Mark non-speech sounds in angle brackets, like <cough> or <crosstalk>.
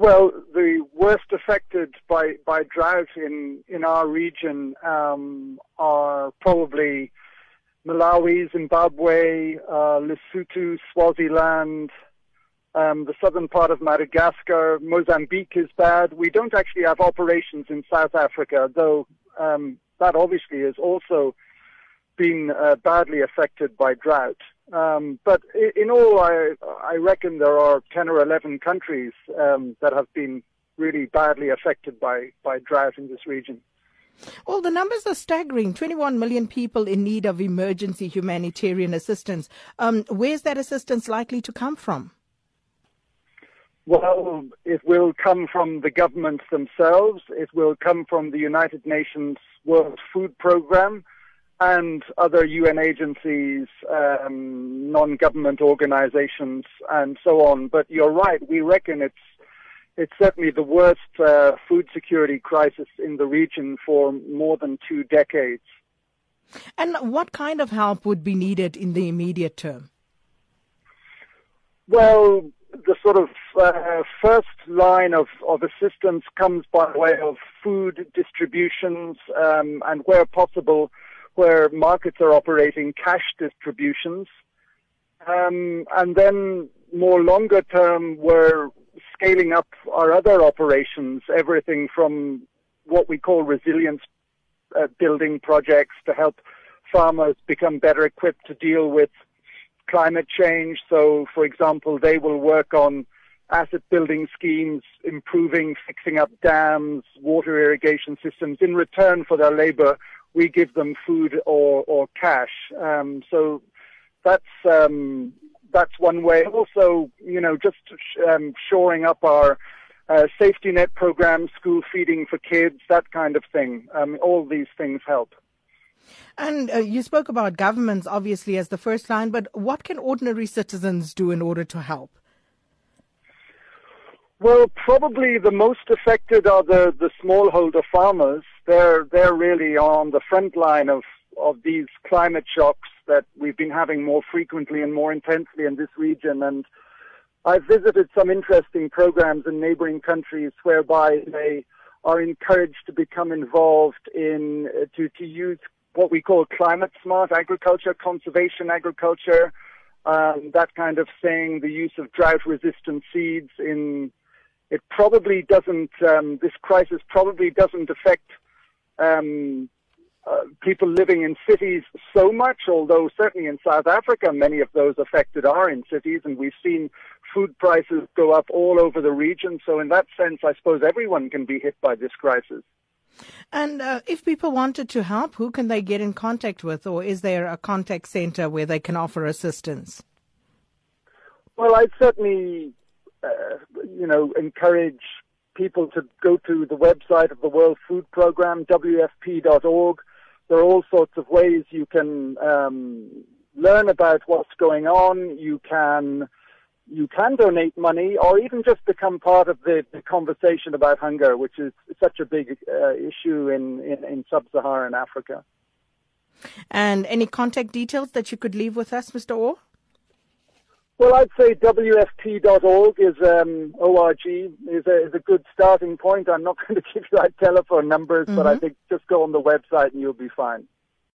Well, the worst affected by, by drought in, in our region um, are probably Malawi, Zimbabwe, uh, Lesotho, Swaziland, um, the southern part of Madagascar. Mozambique is bad. We don't actually have operations in South Africa, though um, that obviously has also been uh, badly affected by drought. Um, but in all, I, I reckon there are 10 or 11 countries um, that have been really badly affected by, by drought in this region. Well, the numbers are staggering 21 million people in need of emergency humanitarian assistance. Um, where's that assistance likely to come from? Well, it will come from the governments themselves. It will come from the United Nations World Food Programme and other UN agencies, um, non-government organizations, and so on. But you're right. We reckon it's it's certainly the worst uh, food security crisis in the region for more than two decades. And what kind of help would be needed in the immediate term? Well, the sort of uh, first line of, of assistance comes by way of food distributions um, and, where possible, where markets are operating cash distributions. Um, and then more longer term, we're scaling up our other operations, everything from what we call resilience uh, building projects to help farmers become better equipped to deal with climate change. So, for example, they will work on asset building schemes, improving, fixing up dams, water irrigation systems. In return for their labor, we give them food or, or cash. Um, so that's um, that's one way. Also, you know, just um, shoring up our uh, safety net programs, school feeding for kids, that kind of thing. Um, all these things help. And uh, you spoke about governments, obviously, as the first line, but what can ordinary citizens do in order to help? Well, probably the most affected are the, the smallholder farmers. They're, they're really on the front line of, of these climate shocks that we've been having more frequently and more intensely in this region. And I've visited some interesting programs in neighboring countries whereby they are encouraged to become involved in, uh, to, to use what we call climate smart agriculture, conservation agriculture, um, that kind of thing, the use of drought resistant seeds in it probably doesn't, um, this crisis probably doesn't affect um, uh, people living in cities so much, although certainly in South Africa, many of those affected are in cities, and we've seen food prices go up all over the region. So, in that sense, I suppose everyone can be hit by this crisis. And uh, if people wanted to help, who can they get in contact with, or is there a contact center where they can offer assistance? Well, I'd certainly you know, encourage people to go to the website of the World Food Programme, WFP.org. There are all sorts of ways you can um, learn about what's going on. You can you can donate money or even just become part of the, the conversation about hunger, which is such a big uh, issue in, in, in sub-Saharan Africa. And any contact details that you could leave with us, Mr. Orr? Well, I'd say WFP.org is um, org is a, is a good starting point. I'm not <laughs> going to give you our telephone numbers, mm-hmm. but I mm-hmm. think just go on the website and you'll be fine.